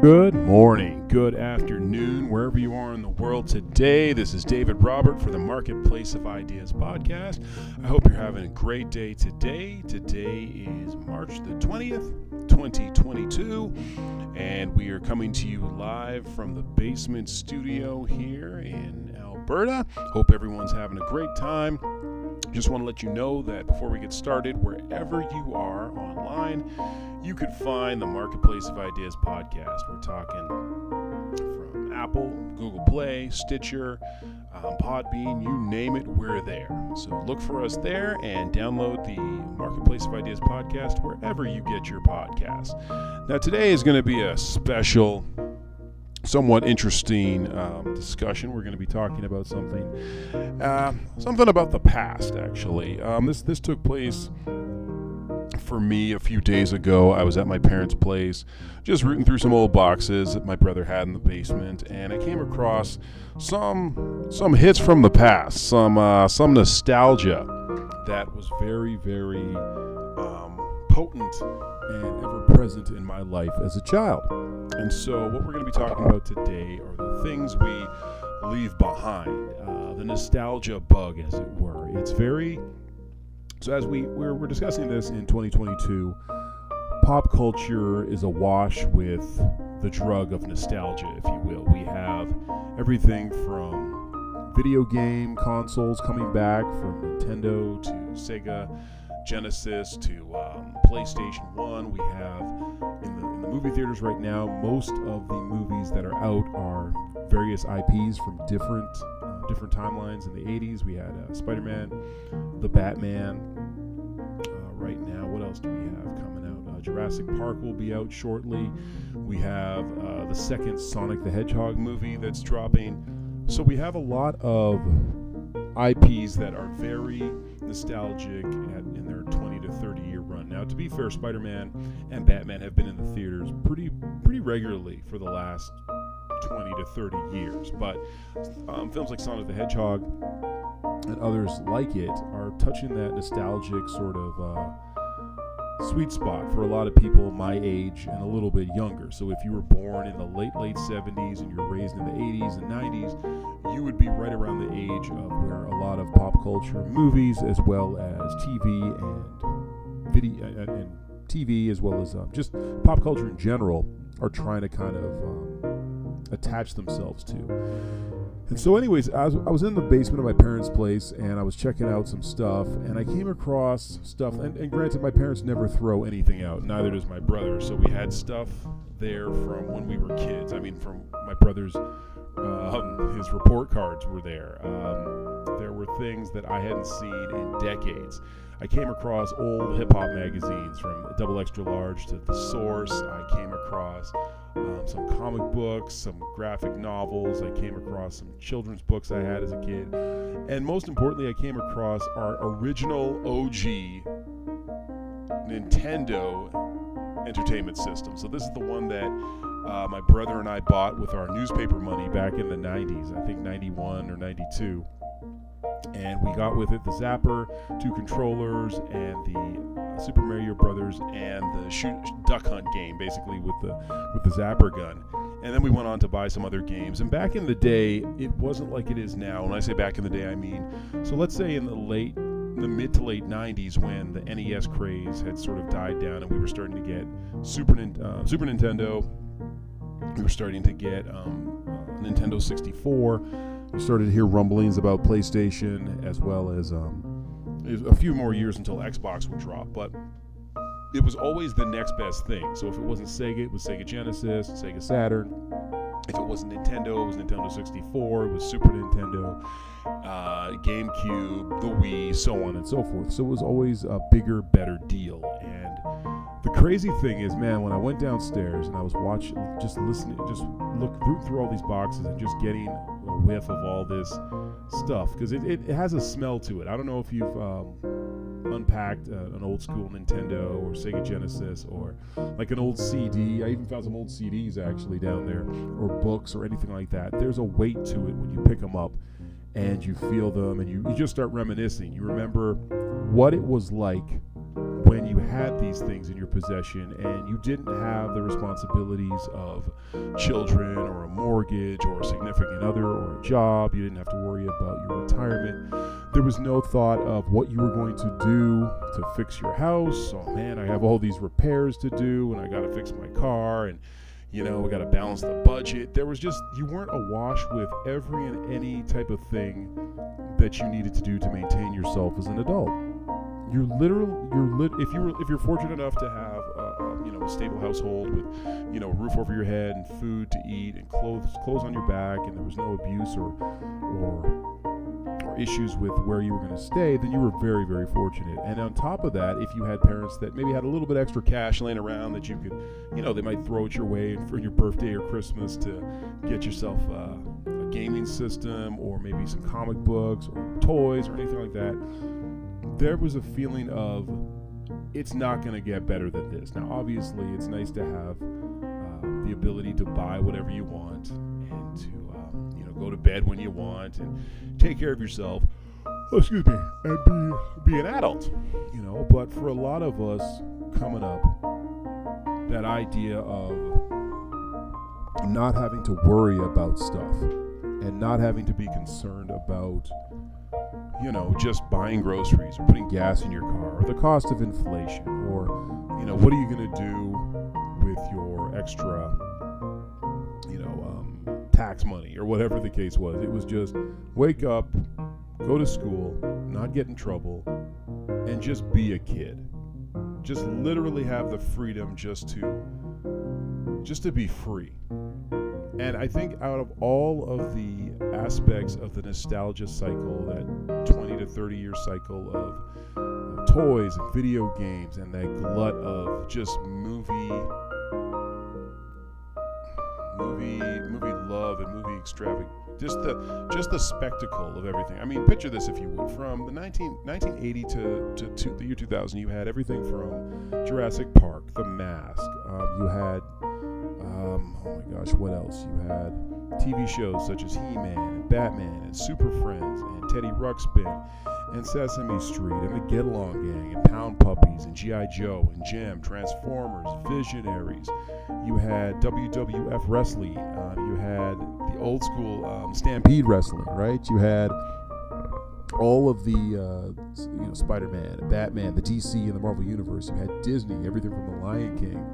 Good morning, good afternoon, wherever you are in the world today. This is David Robert for the Marketplace of Ideas podcast. I hope you're having a great day today. Today is March the 20th, 2022, and we are coming to you live from the basement studio here in Alberta. Hope everyone's having a great time. Just want to let you know that before we get started, wherever you are online, you could find the Marketplace of Ideas podcast. We're talking from Apple, Google Play, Stitcher, um, Podbean, you name it, we're there. So look for us there and download the Marketplace of Ideas podcast wherever you get your podcasts. Now, today is going to be a special somewhat interesting um, discussion. We're going to be talking about something, uh, something about the past. Actually, um, this this took place for me a few days ago. I was at my parents' place, just rooting through some old boxes that my brother had in the basement, and I came across some some hits from the past, some uh, some nostalgia that was very very um, potent and ever present in my life as a child. And so, what we're going to be talking about today are the things we leave behind, uh, the nostalgia bug, as it were. It's very so as we we're, we're discussing this in 2022, pop culture is awash with the drug of nostalgia, if you will. We have everything from video game consoles coming back from Nintendo to Sega, Genesis to um, PlayStation 1. We have in the, in the movie theaters right now, most of the movies that are out are various IPs from different different timelines. In the 80s, we had uh, Spider-Man, the Batman. Uh, right now, what else do we have coming out? Uh, Jurassic Park will be out shortly. We have uh, the second Sonic the Hedgehog movie that's dropping. So we have a lot of IPs that are very nostalgic at, in their 20 to 30 year run. Now, to be fair, Spider-Man and Batman have been in the theaters pretty pretty regularly for the last 20 to 30 years. But um, films like Sonic the Hedgehog and others like it are touching that nostalgic sort of uh, sweet spot for a lot of people my age and a little bit younger. So if you were born in the late, late 70s and you're raised in the 80s and 90s, you would be right around the age of where a lot of pop culture movies as well as TV and video and, and TV as well as um, just pop culture in general are trying to kind of um, attach themselves to. And so, anyways, I was, I was in the basement of my parents' place and I was checking out some stuff, and I came across stuff. And, and granted, my parents never throw anything out, neither does my brother. So, we had stuff there from when we were kids. I mean, from my brother's, um, his report cards were there. Um, there were things that I hadn't seen in decades. I came across old hip hop magazines from Double Extra Large to The Source. I came across um, some comic books, some graphic novels. I came across some children's books I had as a kid. And most importantly, I came across our original OG Nintendo Entertainment System. So, this is the one that uh, my brother and I bought with our newspaper money back in the 90s, I think 91 or 92 and we got with it the Zapper, two controllers, and the Super Mario Brothers and the shoot duck hunt game, basically with the with the Zapper gun. And then we went on to buy some other games. And back in the day, it wasn't like it is now. When I say back in the day, I mean so. Let's say in the late the mid to late 90s when the NES craze had sort of died down and we were starting to get Super, uh, Super Nintendo, we were starting to get um, Nintendo 64 We started to hear rumblings about PlayStation as well as um, a few more years until Xbox would drop. But it was always the next best thing. So if it wasn't Sega, it was Sega Genesis, Sega Saturn. If it wasn't Nintendo, it was Nintendo 64, it was Super Nintendo, uh, GameCube, the Wii, so on and so forth. So it was always a bigger, better deal. And the crazy thing is, man, when I went downstairs and I was watching, just listening, just look through, through all these boxes and just getting a whiff of all this stuff because it, it, it, has a smell to it. I don't know if you've um, unpacked uh, an old school Nintendo or Sega Genesis or like an old CD. I even found some old CDs actually down there or books or anything like that. There's a weight to it when you pick them up and you feel them and you, you just start reminiscing. You remember what it was like when you had these things in your possession and you didn't have the responsibilities of children or a mortgage or a significant other or a job. You didn't have to worry about your retirement. There was no thought of what you were going to do to fix your house. Oh man, I have all these repairs to do and I got to fix my car and you know, we got to balance the budget. There was just, you weren't awash with every and any type of thing that you needed to do to maintain yourself as an adult. You're literal, you're lit, if you were, if you're fortunate enough to have, a, you know, a stable household with, you know, a roof over your head and food to eat and clothes, clothes on your back, and there was no abuse or, or issues with where you were going to stay, then you were very, very fortunate. And on top of that, if you had parents that maybe had a little bit extra cash laying around that you could, you know, they might throw it your way for your birthday or Christmas to get yourself uh, a gaming system or maybe some comic books or toys or anything like that, there was a feeling of it's not going to get better than this. Now, obviously, it's nice to have uh, the ability to buy whatever you want and to you know go to bed when you want, and take care of yourself. Oh, excuse me, and be be an adult, you know. But for a lot of us coming up, that idea of not having to worry about stuff and not having to be concerned about you know just buying groceries or putting gas in your car or the cost of inflation or you know what are you going to do with your extra you know, um, tax money or whatever the case was. It was just wake up, go to school, not get in trouble, and just be a kid. Just literally have the freedom just to just to be free. And I think out of all of the aspects of the nostalgia cycle, that 20 to 30 year cycle of toys and video games and that glut of just movie movie movie love and movie extravagance just the just the spectacle of everything. I mean, picture this if you would. From the 19, 1980 to, to, to the year 2000, you had everything from Jurassic Park, The Mask. Um, you had, um, oh my gosh, what else? You had TV shows such as He-Man and Batman and Super Friends and Teddy Ruxpin and Sesame Street and the Get Along Gang and Pound Puppies and G.I. Joe and Jem, Transformers, Visionaries. You had WWF Wrestling. Uh, you had the old school um, Stampede Wrestling, right? You had all of the uh, you know Spider-Man, Batman, the DC and the Marvel Universe. You had Disney, everything from the Lion King,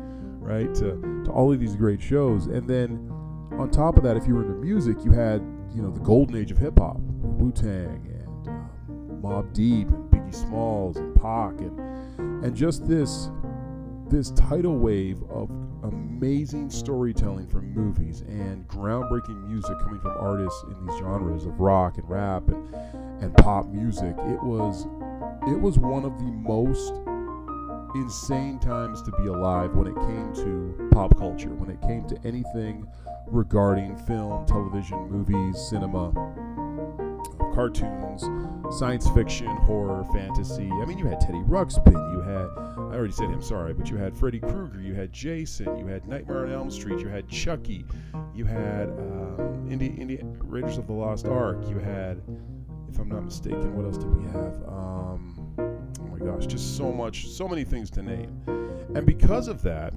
right, to, to all of these great shows. And then on top of that, if you were into music, you had you know the golden age of hip hop, Wu Tang and um, Mobb Deep and Biggie Smalls and Pac and and just this this tidal wave of amazing storytelling from movies and groundbreaking music coming from artists in these genres of rock and rap and and pop music. It was it was one of the most insane times to be alive when it came to pop culture, when it came to anything regarding film, television, movies, cinema cartoons, science fiction, horror, fantasy. I mean, you had Teddy Ruxpin, you had, I already said him, sorry, but you had Freddy Krueger, you had Jason, you had Nightmare on Elm Street, you had Chucky, you had um, Indie, Raiders of the Lost Ark, you had, if I'm not mistaken, what else did we have? Um, gosh, just so much, so many things to name. And because of that,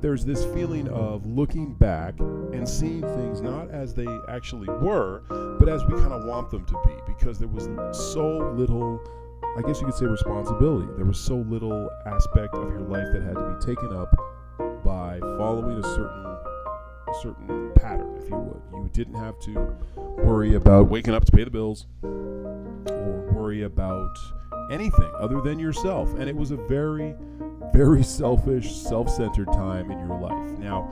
there's this feeling of looking back and seeing things not as they actually were, but as we kind of want them to be, because there was so little, I guess you could say, responsibility. There was so little aspect of your life that had to be taken up by following a certain certain pattern, if you would. You didn't have to worry about waking up to pay the bills or worry about anything other than yourself. And it was a very, very selfish, self-centered time in your life. Now,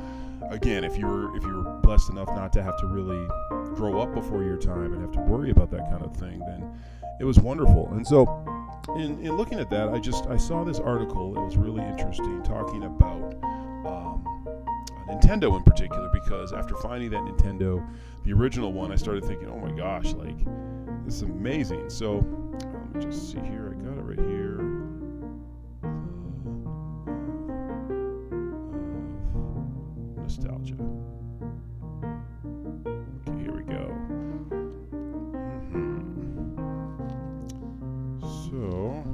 again, if you're if you're blessed enough not to have to really grow up before your time and have to worry about that kind of thing, then it was wonderful. And so, in, in looking at that, I just I saw this article. It was really interesting, talking about um, Nintendo in particular, because after finding that Nintendo, the original one, I started thinking, oh my gosh, like this is amazing. So just see here. I got it right here. Nostalgia. Okay, here we go. Mm-hmm. So,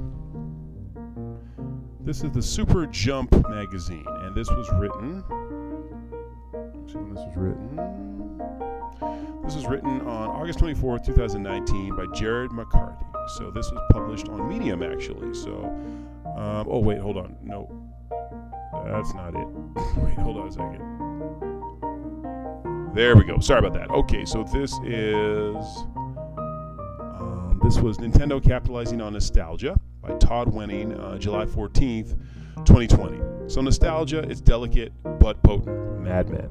This is the Super Jump magazine, and this was written. See when this was written. This was written on August 24th, 2019, by Jared McCarthy. So this was published on Medium, actually. So, um, oh wait, hold on. No, that's not it. wait, hold on a second. There we go. Sorry about that. Okay, so this is um, this was Nintendo capitalizing on nostalgia by Todd Wenning, uh, July 14th, 2020. So nostalgia, it's delicate but potent. Madman.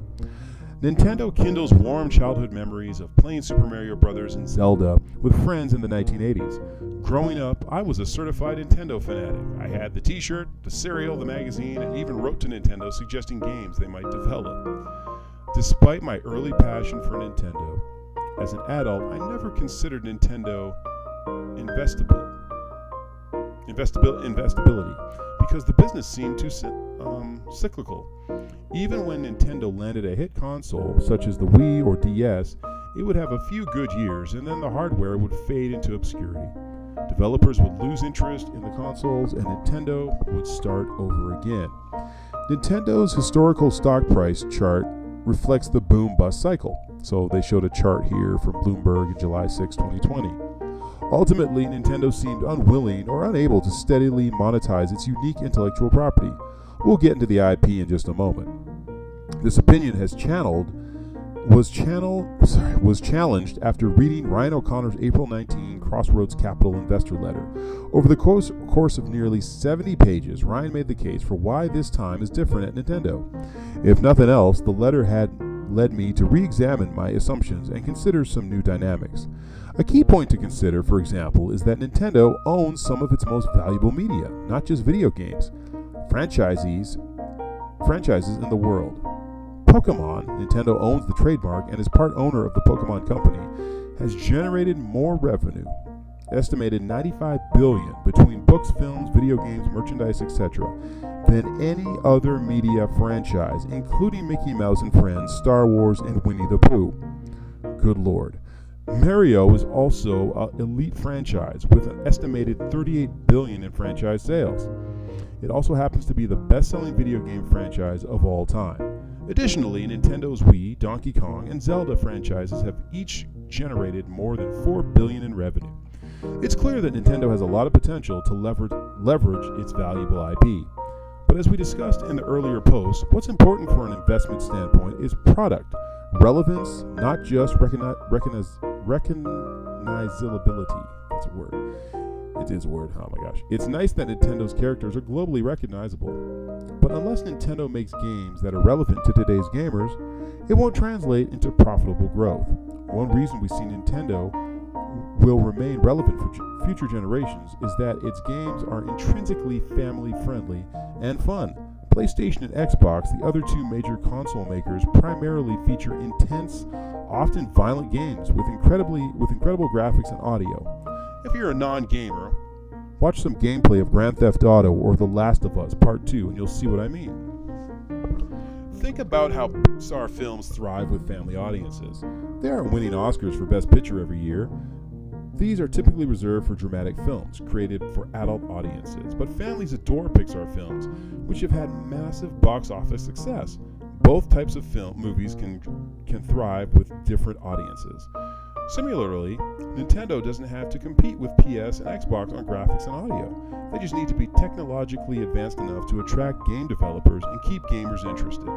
Nintendo kindles warm childhood memories of playing Super Mario Bros. and Zelda with friends in the 1980s. Growing up, I was a certified Nintendo fanatic. I had the t shirt, the cereal, the magazine, and even wrote to Nintendo suggesting games they might develop. Despite my early passion for Nintendo, as an adult, I never considered Nintendo investable, investable, investability because the business seemed too um, cyclical. Even when Nintendo landed a hit console such as the Wii or DS, it would have a few good years and then the hardware would fade into obscurity. Developers would lose interest in the consoles and Nintendo would start over again. Nintendo's historical stock price chart reflects the boom bust cycle. So they showed a chart here from Bloomberg in July 6, 2020. Ultimately, Nintendo seemed unwilling or unable to steadily monetize its unique intellectual property. We'll get into the IP in just a moment. This opinion has channeled was channel sorry, was challenged after reading Ryan O'Connor's April 19 Crossroads Capital investor letter. Over the course, course of nearly 70 pages, Ryan made the case for why this time is different at Nintendo. If nothing else, the letter had led me to re-examine my assumptions and consider some new dynamics. A key point to consider, for example, is that Nintendo owns some of its most valuable media, not just video games, franchisees, franchises in the world. Pokemon, Nintendo owns the trademark and is part owner of the Pokemon Company, has generated more revenue, estimated 95 billion between books, films, video games, merchandise, etc., than any other media franchise, including Mickey Mouse and Friends, Star Wars, and Winnie the Pooh. Good lord. Mario is also an elite franchise with an estimated 38 billion in franchise sales. It also happens to be the best-selling video game franchise of all time. Additionally, Nintendo's Wii, Donkey Kong, and Zelda franchises have each generated more than 4 billion in revenue. It's clear that Nintendo has a lot of potential to leverage, leverage its valuable IP. But as we discussed in the earlier post, what's important for an investment standpoint is product, relevance, not just recogniz- recogniz- recognizability. That's a word. It is a word. Oh my gosh. It's nice that Nintendo's characters are globally recognizable. But unless Nintendo makes games that are relevant to today's gamers, it won't translate into profitable growth. One reason we see Nintendo will remain relevant for future generations is that its games are intrinsically family friendly and fun. PlayStation and Xbox, the other two major console makers, primarily feature intense, often violent games with incredibly with incredible graphics and audio. If you're a non-gamer, watch some gameplay of Grand Theft Auto or The Last of Us Part 2 and you'll see what I mean. Think about how Pixar films thrive with family audiences. They aren't winning Oscars for Best Picture every year. These are typically reserved for dramatic films created for adult audiences, but families adore Pixar films, which have had massive box office success. Both types of film movies can can thrive with different audiences. Similarly, Nintendo doesn't have to compete with PS and Xbox on graphics and audio. They just need to be technologically advanced enough to attract game developers and keep gamers interested.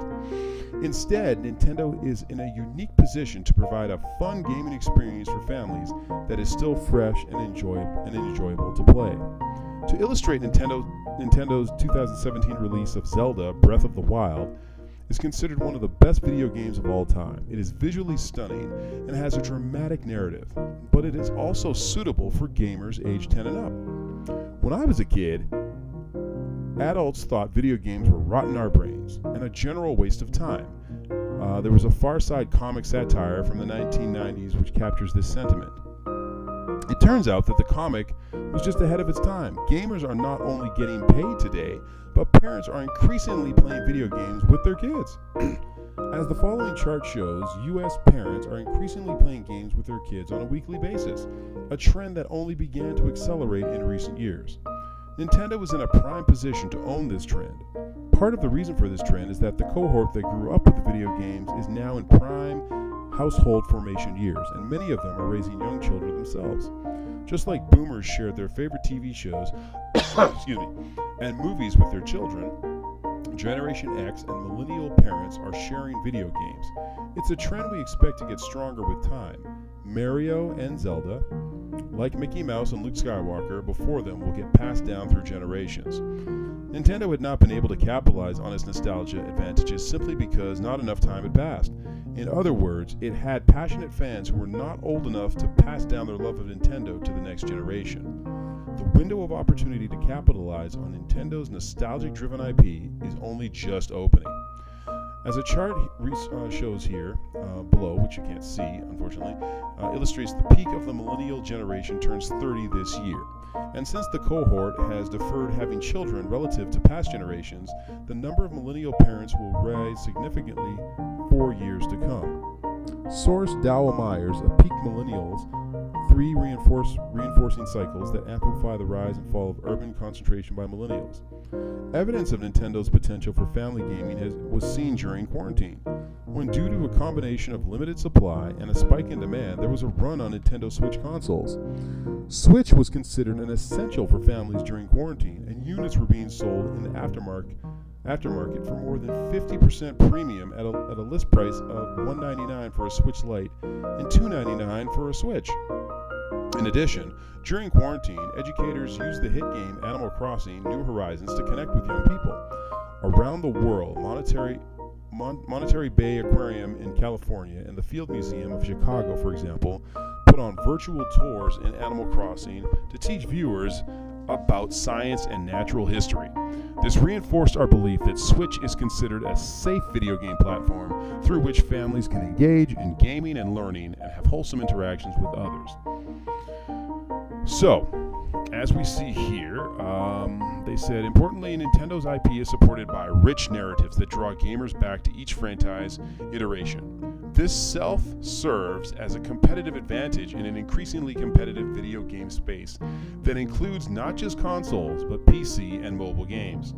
Instead, Nintendo is in a unique position to provide a fun gaming experience for families that is still fresh and enjoyable and enjoyable to play. To illustrate Nintendo, Nintendo's 2017 release of Zelda Breath of the Wild, is considered one of the best video games of all time. It is visually stunning and has a dramatic narrative, but it is also suitable for gamers aged 10 and up. When I was a kid, adults thought video games were rotten our brains and a general waste of time. Uh, there was a Far Side comic satire from the 1990s which captures this sentiment. It turns out that the comic was just ahead of its time. Gamers are not only getting paid today, but parents are increasingly playing video games with their kids. As the following chart shows, US parents are increasingly playing games with their kids on a weekly basis, a trend that only began to accelerate in recent years. Nintendo was in a prime position to own this trend. Part of the reason for this trend is that the cohort that grew up with video games is now in prime household formation years, and many of them are raising young children themselves. Just like boomers shared their favorite TV shows, excuse me, and movies with their children, Generation X and millennial parents are sharing video games. It's a trend we expect to get stronger with time. Mario and Zelda, like Mickey Mouse and Luke Skywalker, before them will get passed down through generations. Nintendo had not been able to capitalize on its nostalgia advantages simply because not enough time had passed. In other words, it had passionate fans who were not old enough to pass down their love of Nintendo to the next generation. The window of opportunity to capitalize on Nintendo's nostalgic driven IP is only just opening. As a chart uh, shows here uh, below, which you can't see unfortunately, uh, illustrates the peak of the millennial generation turns 30 this year. And since the cohort has deferred having children relative to past generations, the number of millennial parents will rise significantly for years to come. Source Dow Myers of Peak Millennials three reinforce, reinforcing cycles that amplify the rise and fall of urban concentration by millennials. Evidence of Nintendo's potential for family gaming has, was seen during quarantine, when due to a combination of limited supply and a spike in demand, there was a run on Nintendo Switch consoles. Switch was considered an essential for families during quarantine, and units were being sold in the aftermarket aftermarket for more than 50% premium at a, at a list price of 199 for a Switch Lite and 299 for a Switch. In addition, during quarantine, educators used the hit game Animal Crossing New Horizons to connect with young people. Around the world, Monetary, Mon- Monterey Bay Aquarium in California and the Field Museum of Chicago, for example, put on virtual tours in Animal Crossing to teach viewers about science and natural history. This reinforced our belief that Switch is considered a safe video game platform through which families can engage in gaming and learning and have wholesome interactions with others. So, as we see here, um, they said importantly, Nintendo's IP is supported by rich narratives that draw gamers back to each franchise iteration. This self serves as a competitive advantage in an increasingly competitive video game space that includes not just consoles, but PC and mobile games.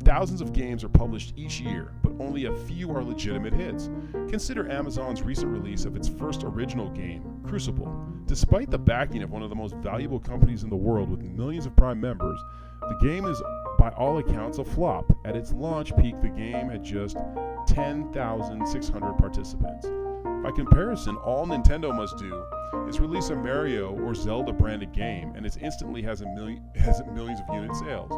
Thousands of games are published each year, but only a few are legitimate hits. Consider Amazon's recent release of its first original game, Crucible. Despite the backing of one of the most valuable companies in the world with millions of Prime members, the game is by all accounts a flop. At its launch peak, the game had just 10,600 participants. By comparison, all Nintendo must do is release a Mario or Zelda branded game, and it instantly has a million has millions of unit sales.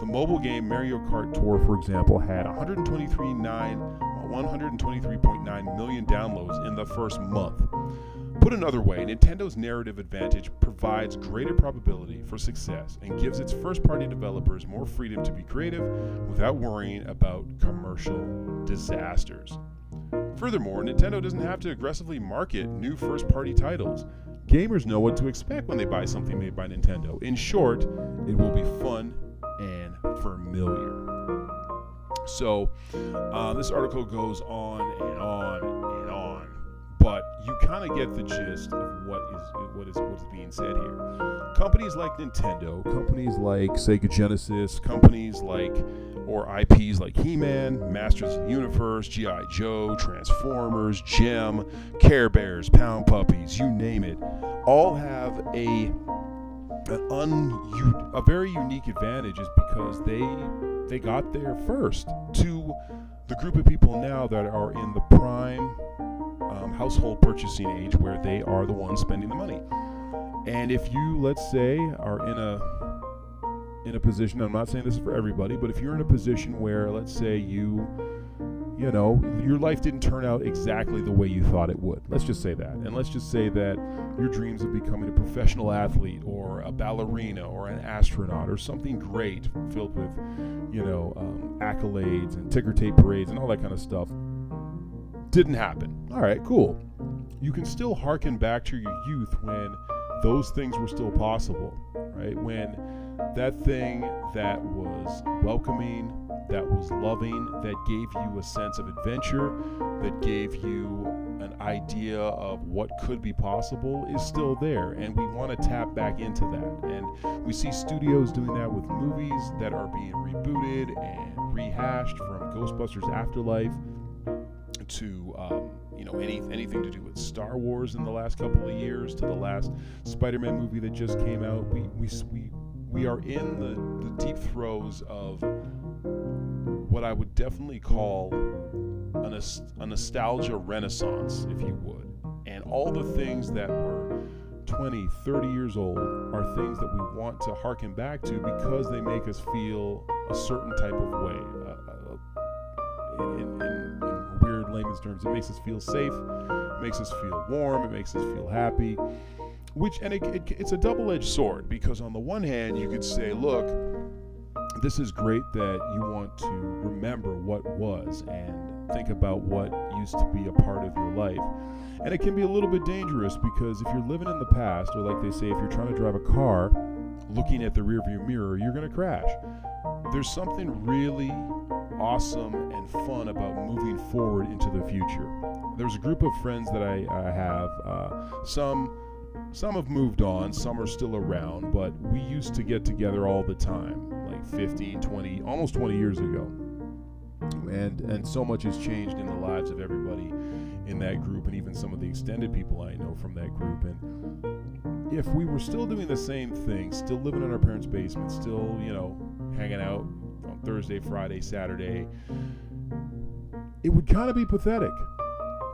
The mobile game Mario Kart Tour, for example, had 123.9 123.9 million downloads in the first month. Put another way, Nintendo's narrative advantage provides greater probability for success and gives its first party developers more freedom to be creative without worrying about commercial disasters. Furthermore, Nintendo doesn't have to aggressively market new first party titles. Gamers know what to expect when they buy something made by Nintendo. In short, it will be fun and familiar. So, uh, this article goes on and on and on, but you kind of get the gist of what is what is what's being said here. Companies like Nintendo, companies like Sega Genesis, companies like or IPs like He Man, Masters of the Universe, G.I. Joe, Transformers, Jem, Care Bears, Pound Puppies, you name it, all have a an un, a very unique advantage is because they they got there first to the group of people now that are in the prime um, household purchasing age where they are the ones spending the money. And if you, let's say, are in a in a position, I'm not saying this is for everybody, but if you're in a position where, let's say, you, you know, your life didn't turn out exactly the way you thought it would. Let's just say that. And let's just say that your dreams of becoming a professional athlete or a ballerina or an astronaut or something great filled with, you know, um, accolades and ticker tape parades and all that kind of stuff didn't happen. All right, cool. You can still harken back to your youth when those things were still possible, right? When that thing that was welcoming, that was loving, that gave you a sense of adventure, that gave you an idea of what could be possible is still there, and we want to tap back into that. And we see studios doing that with movies that are being rebooted and rehashed from Ghostbusters Afterlife to um, you know any anything to do with Star Wars in the last couple of years to the last Spider-Man movie that just came out. We we we we are in the, the deep throes of what I would definitely call a, a nostalgia renaissance, if you would. And all the things that were 20, 30 years old are things that we want to harken back to because they make us feel a certain type of way. Uh, uh, in, in, layman's terms, it makes us feel safe, it makes us feel warm, it makes us feel happy. Which, and it, it, it's a double edged sword because, on the one hand, you could say, look, this is great that you want to remember what was and think about what used to be a part of your life. And it can be a little bit dangerous because if you're living in the past, or like they say, if you're trying to drive a car looking at the rearview mirror, you're going to crash. There's something really awesome and fun about moving forward into the future. There's a group of friends that I, I have, uh, some some have moved on, some are still around, but we used to get together all the time, like 15, 20, almost 20 years ago. And and so much has changed in the lives of everybody in that group and even some of the extended people I know from that group and if we were still doing the same thing, still living in our parents' basement, still, you know, hanging out Thursday, Friday, Saturday, it would kind of be pathetic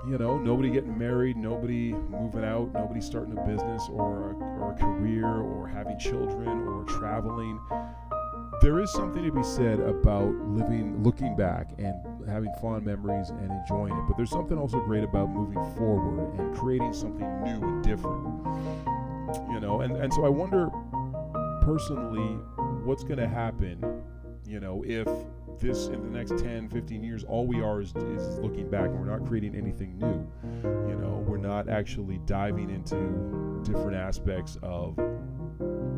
you know, nobody getting married, nobody moving out, nobody starting a business or a, or a career or having children or traveling. There is something to be said about living, looking back and having fond memories and enjoying it. But there's something also great about moving forward and creating something new and different. You know, and, and so I wonder personally what's going to happen, you know, if this in the next 10 15 years all we are is, is looking back and we're not creating anything new. You know we're not actually diving into different aspects of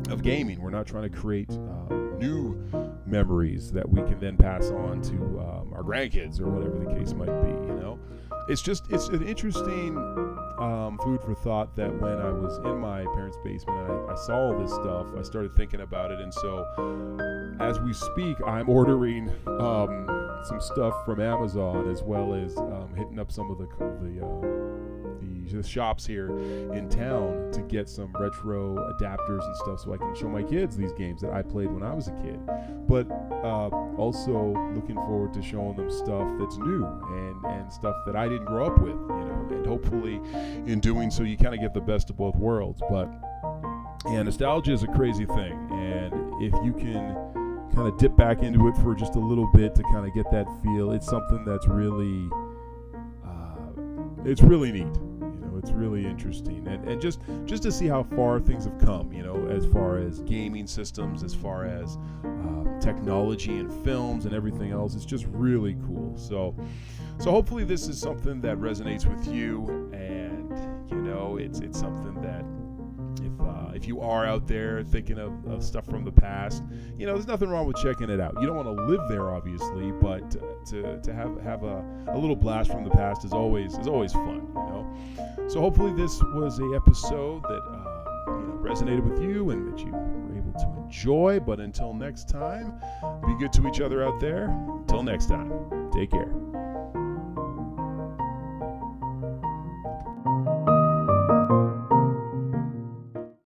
of gaming. We're not trying to create uh, new memories that we can then pass on to um, our grandkids or whatever the case might be you know it's just it's an interesting um, food for thought that when I was in my parents' basement I, I, saw all this stuff, I started thinking about it. And so, as we speak, I'm ordering um, some stuff from Amazon as well as um, hitting up some of the the, uh, the shops here in town to get some retro adapters and stuff so I can show my kids these games that I played when I was a kid. But uh, also looking forward to showing them stuff that's new and and stuff that I didn't grow up with, you know, and hopefully in doing so, you kind of get the best of both worlds. But yeah, nostalgia is a crazy thing, and if you can kind of dip back into it for just a little bit to kind of get that feel, it's something that's really, uh, it's really neat. It's really interesting, and and just just to see how far things have come. You know, as far as gaming systems, as far as uh, technology and films and everything else, it's just really cool. So. So hopefully this is something that resonates with you, and you know it's it's something that if you are out there thinking of, of, stuff from the past, you know there's nothing wrong with checking it out. You don't want to live there, obviously, but to, to have have a, a little blast from the past is always is always fun, you know. So hopefully this was a episode that uh, you know, resonated with you and that you were able to enjoy. But until next time, be good to each other out there. Until next time, take care.